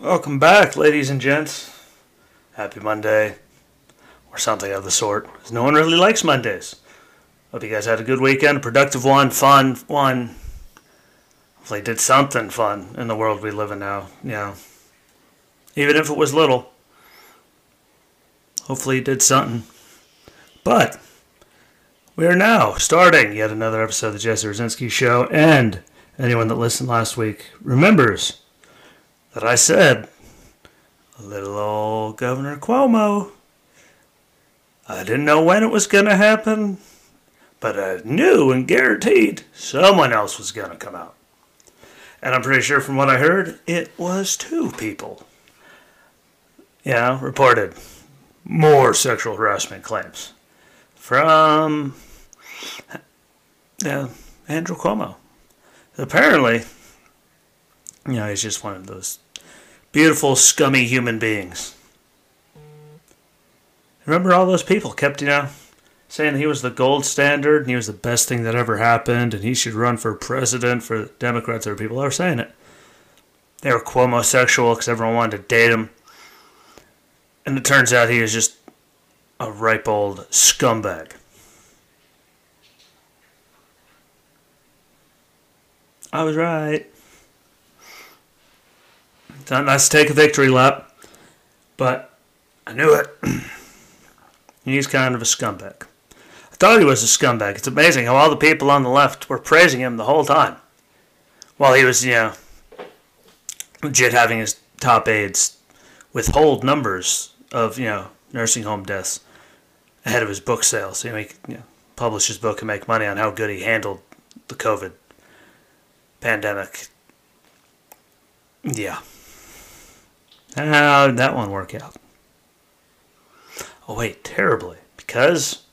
Welcome back, ladies and gents. Happy Monday, or something of the sort. no one really likes Mondays. Hope you guys had a good weekend, a productive one, fun one. Hopefully, did something fun in the world we live in now. You know, even if it was little. Hopefully, did something. But we are now starting yet another episode of the Jesse Rucinski Show, and anyone that listened last week remembers that I said little old Governor Cuomo. I didn't know when it was going to happen, but I knew and guaranteed someone else was going to come out. And I'm pretty sure from what I heard, it was two people. Yeah, reported more sexual harassment claims from yeah, Andrew Cuomo. Apparently, you know, he's just one of those beautiful, scummy human beings. Remember all those people kept, you know, saying he was the gold standard and he was the best thing that ever happened and he should run for president for Democrats. Were people that were saying it. They were Cuomo-sexual because everyone wanted to date him. And it turns out he was just a ripe old scumbag. I was right. Not nice to take a victory lap, but I knew it. He's kind of a scumbag. I thought he was a scumbag. It's amazing how all the people on the left were praising him the whole time. While he was, you know, legit having his top aides withhold numbers of, you know, nursing home deaths ahead of his book sales. He make, you know, publish his book and make money on how good he handled the COVID pandemic. Yeah. How did that one work out? Oh, wait, terribly. Because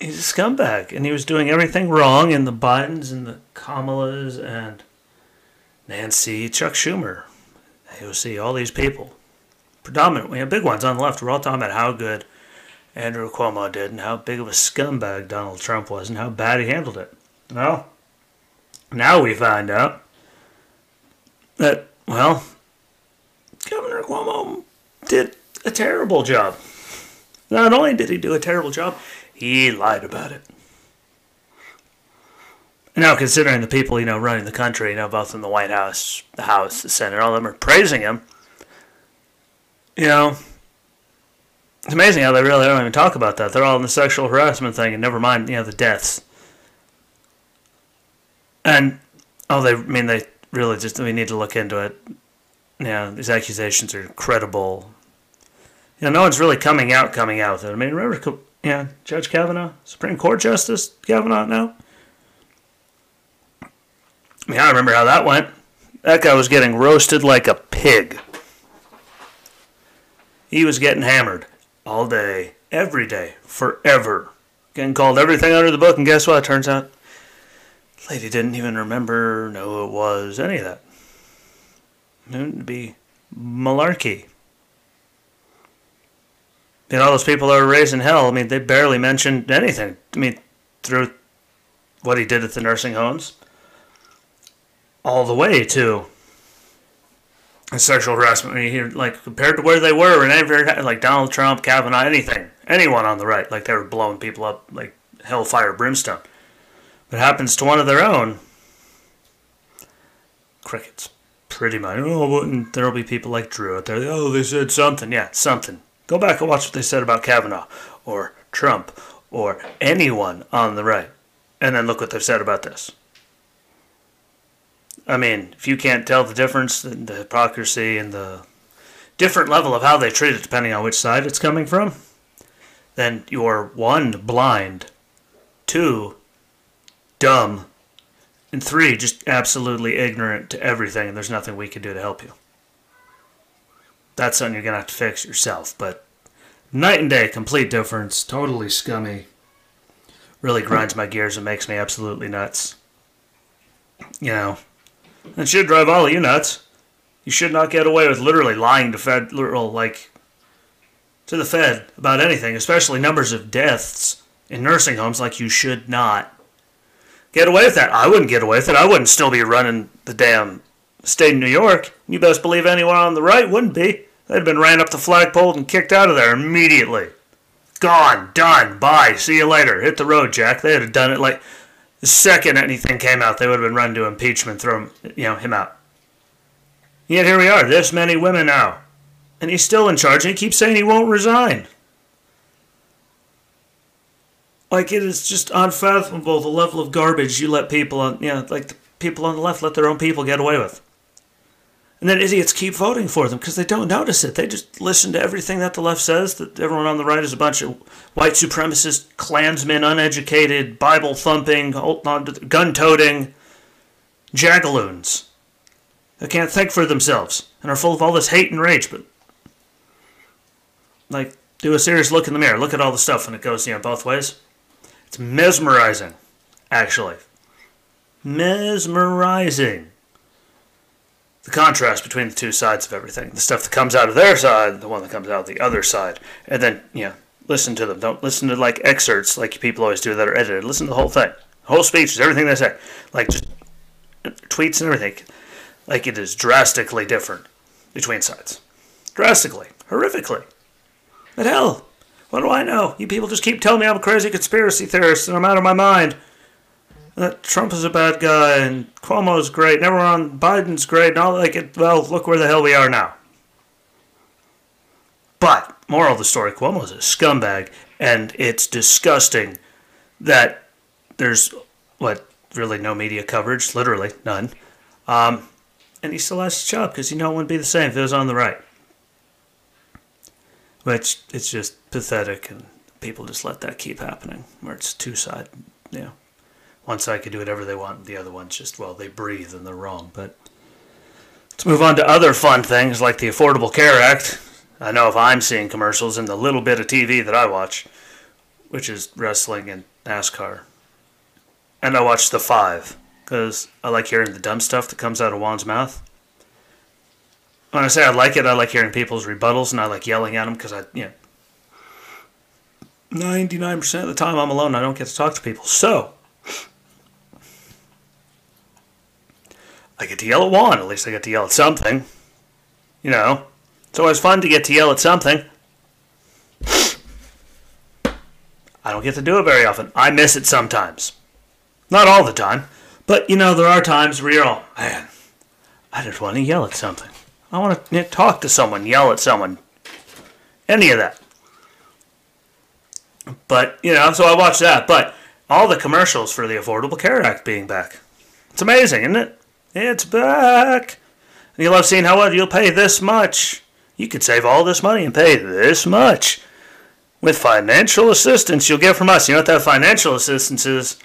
he's a scumbag and he was doing everything wrong, and the Bidens and the Kamalas and Nancy, Chuck Schumer, AOC, all these people, predominantly, big ones on the left, we're all talking about how good Andrew Cuomo did and how big of a scumbag Donald Trump was and how bad he handled it. Well, now we find out that, well, Cuomo did a terrible job. Not only did he do a terrible job, he lied about it. Now, considering the people, you know, running the country, you know, both in the White House, the House, the Senate, all of them are praising him, you know, it's amazing how they really don't even talk about that. They're all in the sexual harassment thing, and never mind, you know, the deaths. And, oh, they, I mean, they really just, we need to look into it. Know, these accusations are credible. You know, no one's really coming out, coming out with it. I mean, remember, know, Judge Kavanaugh, Supreme Court Justice Kavanaugh now? I mean, I remember how that went. That guy was getting roasted like a pig. He was getting hammered all day, every day, forever. Getting called everything under the book, and guess what? It Turns out, lady didn't even remember, no, it was, any of that. It would be malarkey. And all those people that were raised in hell, I mean, they barely mentioned anything. I mean, through what he did at the nursing homes, all the way to sexual harassment. I mean, here, like compared to where they were, whenever like Donald Trump, Kavanaugh, anything, anyone on the right, like they were blowing people up like hellfire, brimstone. But happens to one of their own, crickets. Pretty much. Oh, and there'll be people like Drew out there. Oh, they said something. Yeah, something. Go back and watch what they said about Kavanaugh or Trump or anyone on the right, and then look what they've said about this. I mean, if you can't tell the difference, in the hypocrisy, and the different level of how they treat it, depending on which side it's coming from, then you're one, blind, two, dumb, and three, just absolutely ignorant to everything, and there's nothing we can do to help you. That's something you're going to have to fix yourself. But night and day, complete difference, totally scummy. Really grinds my gears and makes me absolutely nuts. You know, it should drive all of you nuts. You should not get away with literally lying to Fed, literal, like, to the Fed about anything, especially numbers of deaths in nursing homes, like you should not get away with that. I wouldn't get away with it. I wouldn't still be running the damn state of New York, you best believe anyone on the right wouldn't be. They'd been ran up the flagpole and kicked out of there immediately. Gone, done, bye, see you later. Hit the road, Jack. They'd have done it like the second anything came out, they would have been run to impeachment, throw him, you know, him out. Yet here we are, this many women now. And he's still in charge, and he keeps saying he won't resign. Like, it is just unfathomable the level of garbage you let people on, you know, like the people on the left let their own people get away with. And then idiots keep voting for them because they don't notice it. They just listen to everything that the left says, that everyone on the right is a bunch of white supremacist, Klansmen, uneducated, Bible thumping, gun toting jagaloons that can't think for themselves and are full of all this hate and rage. But, like, do a serious look in the mirror. Look at all the stuff and it goes, you know, both ways. It's mesmerizing, actually. Mesmerizing. The contrast between the two sides of everything. The stuff that comes out of their side, the one that comes out of the other side. And then, you know, listen to them. Don't listen to, like, excerpts like people always do that are edited. Listen to the whole thing. The whole speeches, everything they say. Like, just tweets and everything. Like, it is drastically different between sides. Drastically. Horrifically. But hell, what do I know? You people just keep telling me I'm a crazy conspiracy theorist and I'm out of my mind. That Trump is a bad guy and Cuomo's great and everyone Biden's great and all like it. Well, look where the hell we are now. But moral of the story: Cuomo's a scumbag, and it's disgusting that there's what really no media coverage, literally none. Um, and he still has his job because you know it wouldn't be the same if it was on the right which it's just pathetic, and people just let that keep happening, where it's two side, know, one side can do whatever they want, the other one's just well, they breathe and they're wrong. But let's move on to other fun things like the Affordable Care Act. I know if I'm seeing commercials in the little bit of TV that I watch, which is wrestling and NASCAR, and I watch The Five because I like hearing the dumb stuff that comes out of Juan's mouth when I say I like it, I like hearing people's rebuttals and I like yelling at them because I, you know, 99% of the time I'm alone. I don't get to talk to people. So, I get to yell at Juan. At least I get to yell at something. You know, it's always fun to get to yell at something. I don't get to do it very often. I miss it sometimes. Not all the time. But, you know, there are times where you're all, man, I just want to yell at something. I want to talk to someone, yell at someone, any of that. But, you know, so I watched that. But all the commercials for the Affordable Care Act being back. It's amazing, isn't it? It's back. And you love seeing how you'll pay this much. You could save all this money and pay this much. With financial assistance you'll get from us. You know what that financial assistance is?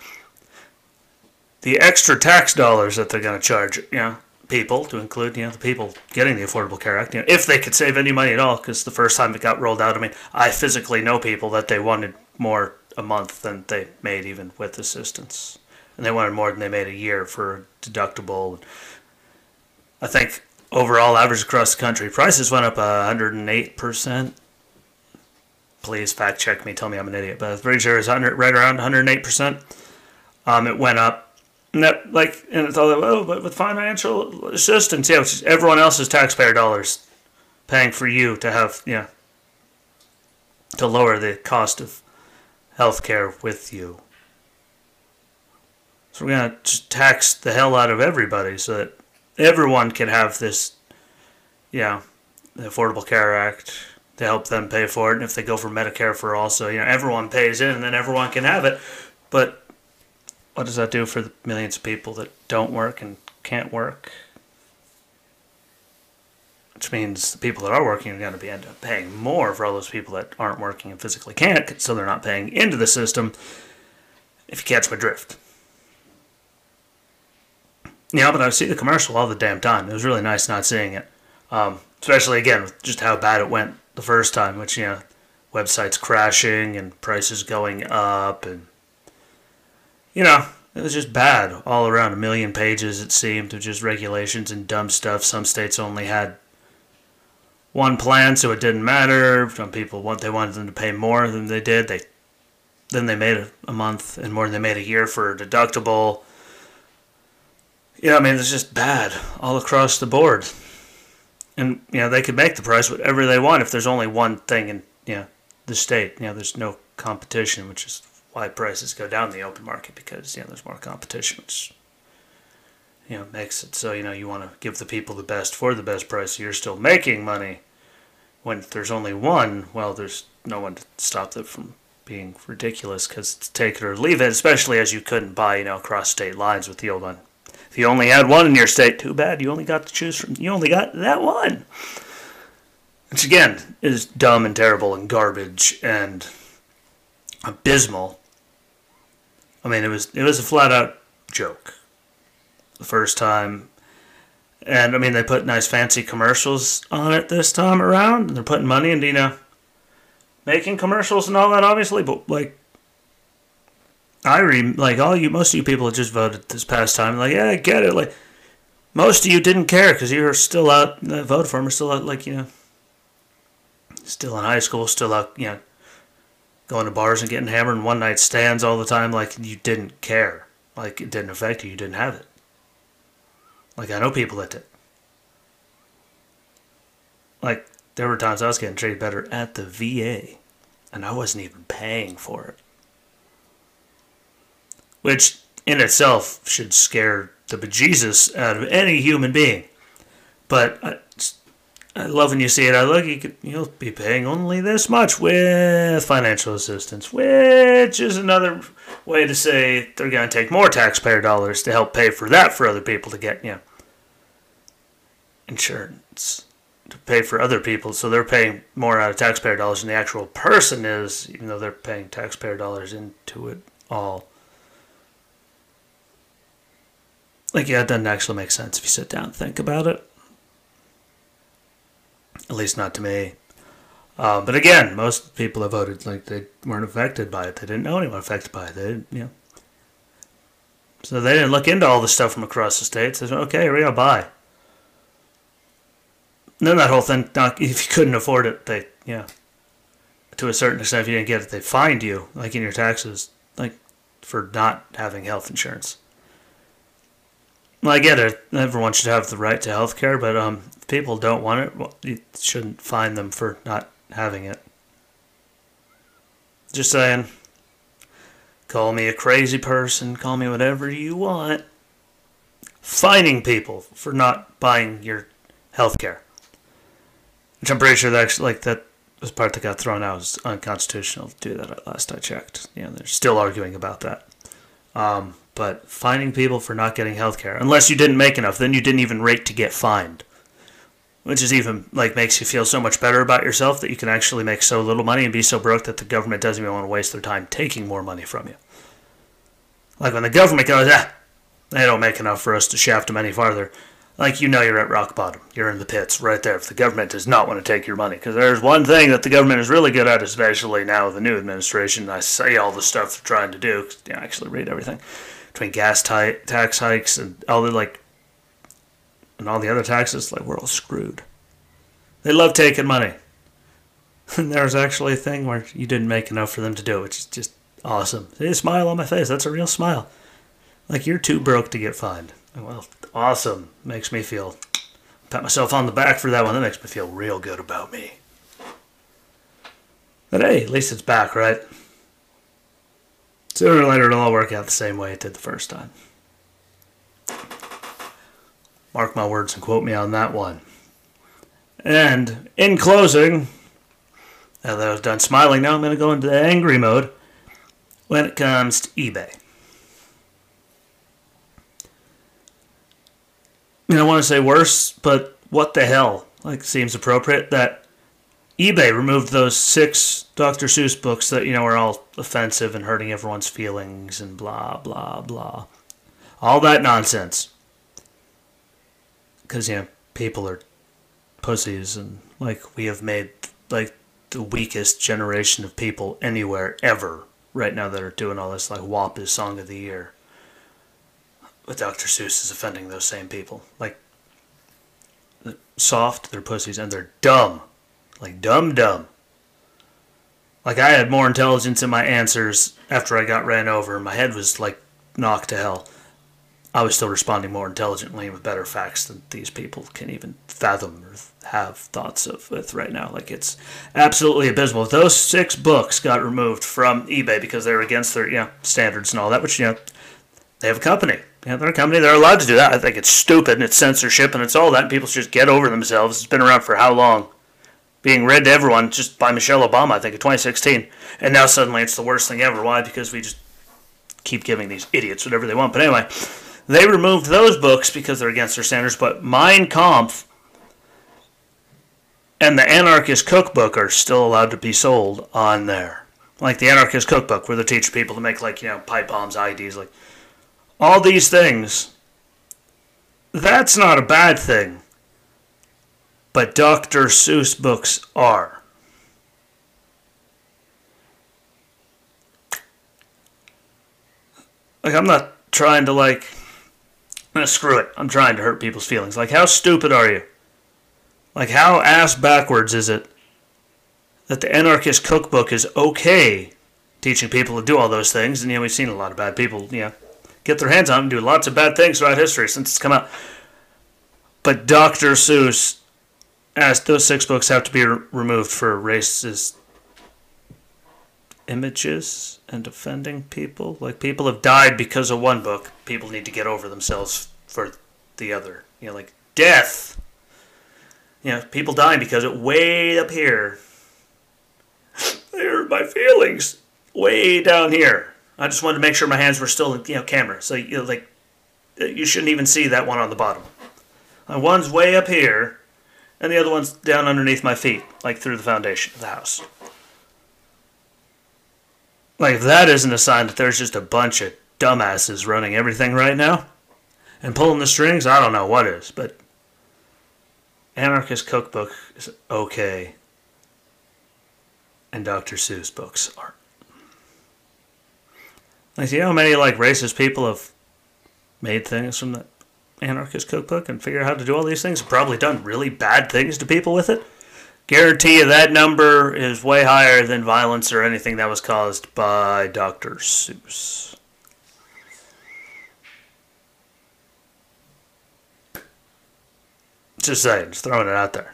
The extra tax dollars that they're going to charge. You know, people, to include you know the people getting the Affordable Care Act, you know, if they could save any money at all. Because the first time it got rolled out, I mean, I physically know people that they wanted more a month than they made even with assistance, and they wanted more than they made a year for deductible. I think overall average across the country, prices went up hundred and eight percent. Please fact check me, tell me I'm an idiot, but I'm pretty sure it's right around 108 percent. Um, it went up and that, like, and it's all that, oh, but with financial assistance, yeah, which is everyone else's taxpayer dollars paying for you to have, yeah, to lower the cost of health care with you. So we're going to tax the hell out of everybody so that everyone can have this, yeah, the Affordable Care Act to help them pay for it. And if they go for Medicare for also, you know, everyone pays in and then everyone can have it. But what does that do for the millions of people that don't work and can't work? Which means the people that are working are going to be end up paying more for all those people that aren't working and physically can't, so they're not paying into the system. If you catch my drift. Yeah, but I see the commercial all the damn time. It was really nice not seeing it. Um, especially again with just how bad it went the first time, which you know, websites crashing and prices going up and you know, it was just bad all around. A million pages, it seemed, of just regulations and dumb stuff. Some states only had one plan, so it didn't matter. Some people want they wanted them to pay more than they did. They then they made a, month and more than they made a year for a deductible. Yeah, I mean, it's just bad all across the board. And, you know, they could make the price whatever they want if there's only one thing in, you know, the state. You know, there's no competition, which is why prices go down in the open market because, you know, there's more competition, which, you know, makes it so, you know, you want to give the people the best for the best price. So you're still making money. When there's only one, well, there's no one to stop them from being ridiculous because take it or leave it, especially as you couldn't buy, you know, across state lines with the old one. If you only had one in your state, too bad. You only got to choose from. You only got that one. Which again is dumb and terrible and garbage and abysmal. I mean, it was it was a flat out joke. The first time, and I mean they put nice fancy commercials on it this time around. They're putting money into you know making commercials and all that, obviously, but like I read like all you, most of you people that just voted this past time, like yeah, I get it. Like most of you didn't care because you were still out that voted for him, are still out, like you know, still in high school, still out, you know, going to bars and getting hammered and one night stands all the time. Like you didn't care, like it didn't affect you. You didn't have it. Like I know people that did. Like there were times I was getting treated better at the VA, and I wasn't even paying for it which in itself should scare the bejesus out of any human being. But uh, I, love when you see it. I look, you you'll be paying only this much with financial assistance, which is another way to say they're going to take more taxpayer dollars to help pay for that for other people to get, you know, insurance to pay for other people. So they're paying more out of taxpayer dollars than the actual person is, even though they're paying taxpayer dollars into it all. Like, yeah, it doesn't actually make sense if you sit down and think about it. At least not to me. Uh, but again, most people that voted like they weren't affected by it. They didn't know anyone affected by it. They didn't, you know. So they didn't look into all the stuff from across the states. They said, okay, here we go, buy. And then that whole thing, not, if you couldn't afford it, they, yeah, to a certain extent, if you didn't get it, they fined you, like in your taxes, like for not having health insurance. Well, I get it. Everyone should have the right to health care, but um, if people don't want it, well, you shouldn't fine them for not having it. Just saying. Call me a crazy person, call me whatever you want. Fining people for not buying your health care. Which I'm pretty sure that like, that was part that got thrown out. Was unconstitutional to do that at last I checked. Yeah, they're still arguing about that. Um, but fining people for not getting health care, unless you didn't make enough, then you didn't even rate to get fined. Which is even like makes you feel so much better about yourself that you can actually make so little money and be so broke that the government doesn't even want to waste their time taking more money from you. Like when the government goes, ah, they don't make enough for us to shaft them any farther like you know you're at rock bottom. You're in the pits right there. If the government does not want to take your money, because there's one thing that the government is really good at, especially now with the new administration. I say all the stuff they're trying to do. Cause, you know, I actually read everything between gas tax hikes and all the like, and all the other taxes. Like we're all screwed. They love taking money. And there's actually a thing where you didn't make enough for them to do, which is just awesome. See a smile on my face. That's a real smile. Like you're too broke to get fined. Well, awesome. Makes me feel pat myself on the back for that one. That makes me feel real good about me. But hey, at least it's back, right? Sooner or later, it'll all work out the same way it did the first time. Mark my words and quote me on that one. And in closing, now that I was done smiling, now I'm going to go into the angry mode when it comes to eBay. And I want to say worse, but what the hell? Like, seems appropriate that eBay removed those six Dr. Seuss books that, you know, are all offensive and hurting everyone's feelings and blah, blah, blah. All that nonsense. Because, you know, people are pussies and, like, we have made, like, the weakest generation of people anywhere ever right now that are doing all this, like, WAP is Song of the Year. But Dr. Seuss is offending those same people. Like, soft, they're pussies, and they're dumb. Like, dumb, dumb. Like, I had more intelligence in my answers after I got ran over. My head was, like, knocked to hell. I was still responding more intelligently with better facts than these people can even fathom or have thoughts of with right now. Like it's absolutely abysmal. Those six books got removed from eBay because they're against their you know, standards and all that, which you know they have a company. Know, they're a company. They're allowed to do that. I think it's stupid and it's censorship and it's all that. And people should just get over themselves. It's been around for how long? Being read to everyone just by Michelle Obama, I think, in 2016. And now suddenly it's the worst thing ever. Why? Because we just keep giving these idiots whatever they want. But anyway, they removed those books because they're against their standards. But Mein Kampf and the Anarchist Cookbook are still allowed to be sold on there. Like the Anarchist Cookbook, where they teach people to make, like, you know, pipe bombs, IDs, like all these things. That's not a bad thing. But Dr. Seuss books are. Like, I'm not trying to, like, screw it. I'm trying to hurt people's feelings. Like, how stupid are you? Like, how ass backwards is it that the Anarchist Cookbook is okay teaching people to do all those things? And, you know, we've seen a lot of bad people, you know, get their hands on and do lots of bad things throughout history since it's come out. But Dr. Seuss asked those six books have to be re- removed for racist images and offending people. Like people have died because of one book. People need to get over themselves for the other. You know, like death. You know, people dying because it way up here. They hurt my feelings. Way down here. I just wanted to make sure my hands were still in you know camera. So you know, like you shouldn't even see that one on the bottom. Uh, one's way up here, and the other one's down underneath my feet, like through the foundation of the house. Like if that isn't a sign that there's just a bunch of dumbasses running everything right now and pulling the strings, I don't know what is, but Anarchist Cookbook is okay. And Dr. Seuss books aren't. Like, you know how many like racist people have made things from the anarchist cookbook and figure out how to do all these things? Probably done really bad things to people with it. Guarantee you that number is way higher than violence or anything that was caused by Dr. Seuss. Just saying, just throwing it out there.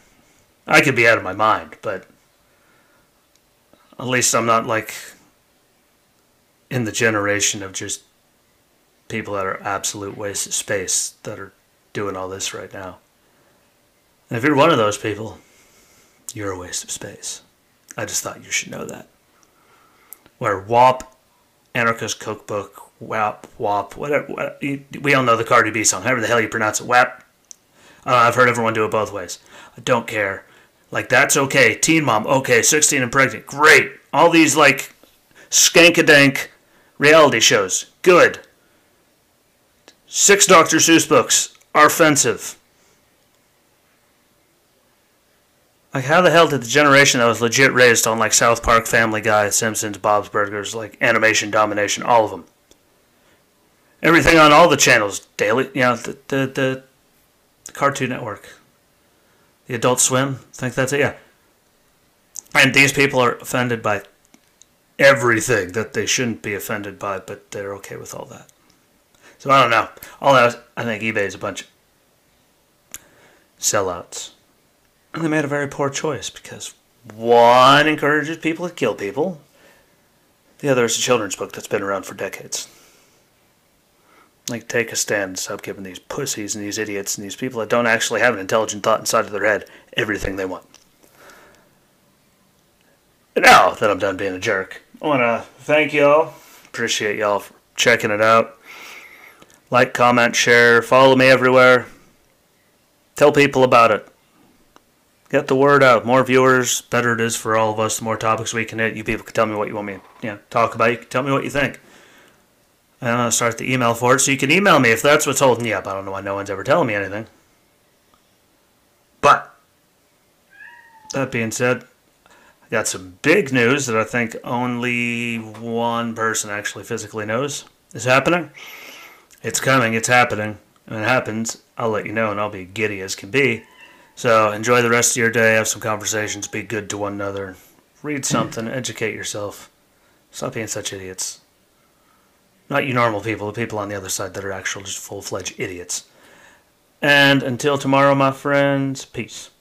I could be out of my mind, but at least I'm not like in the generation of just people that are absolute waste of space that are doing all this right now. And if you're one of those people, you're a waste of space. I just thought you should know that. Where WAP, Anarchist Cookbook, WAP, WAP, whatever, what, we all know the Cardi B song, however the hell you pronounce it, WAP. Uh, I've heard everyone do it both ways. I don't care. Like, that's okay. Teen Mom, okay. 16 and pregnant, great. All these, like, skankadank reality shows, good. Six Dr. Seuss books are offensive. Like, how the hell did the generation that was legit raised on, like, South Park, Family Guy, Simpsons, Bob's Burgers, like, animation domination, all of them? Everything on all the channels, daily, you know, the, the, the, Cartoon Network, the Adult Swim, I think that's it, yeah. And these people are offended by everything that they shouldn't be offended by, but they're okay with all that. So I don't know. All that, I think eBay is a bunch of sellouts. And they made a very poor choice because one encourages people to kill people, the other is a children's book that's been around for decades. Like, take a stand, stop giving these pussies and these idiots and these people that don't actually have an intelligent thought inside of their head everything they want. Now that I'm done being a jerk, I want to thank y'all. Appreciate y'all for checking it out. Like, comment, share, follow me everywhere. Tell people about it. Get the word out. More viewers, better it is for all of us. The more topics we can hit, you people can tell me what you want me to you know, talk about. You can tell me what you think. And I'll start the email for it. So you can email me if that's what's holding you up. I don't know why no one's ever telling me anything. But, that being said, I got some big news that I think only one person actually physically knows is happening. It's coming, it's happening. When it happens, I'll let you know and I'll be giddy as can be. So enjoy the rest of your day, have some conversations, be good to one another, read something, educate yourself. Stop being such idiots. Not you normal people, the people on the other side that are actual just full fledged idiots. And until tomorrow, my friends, peace.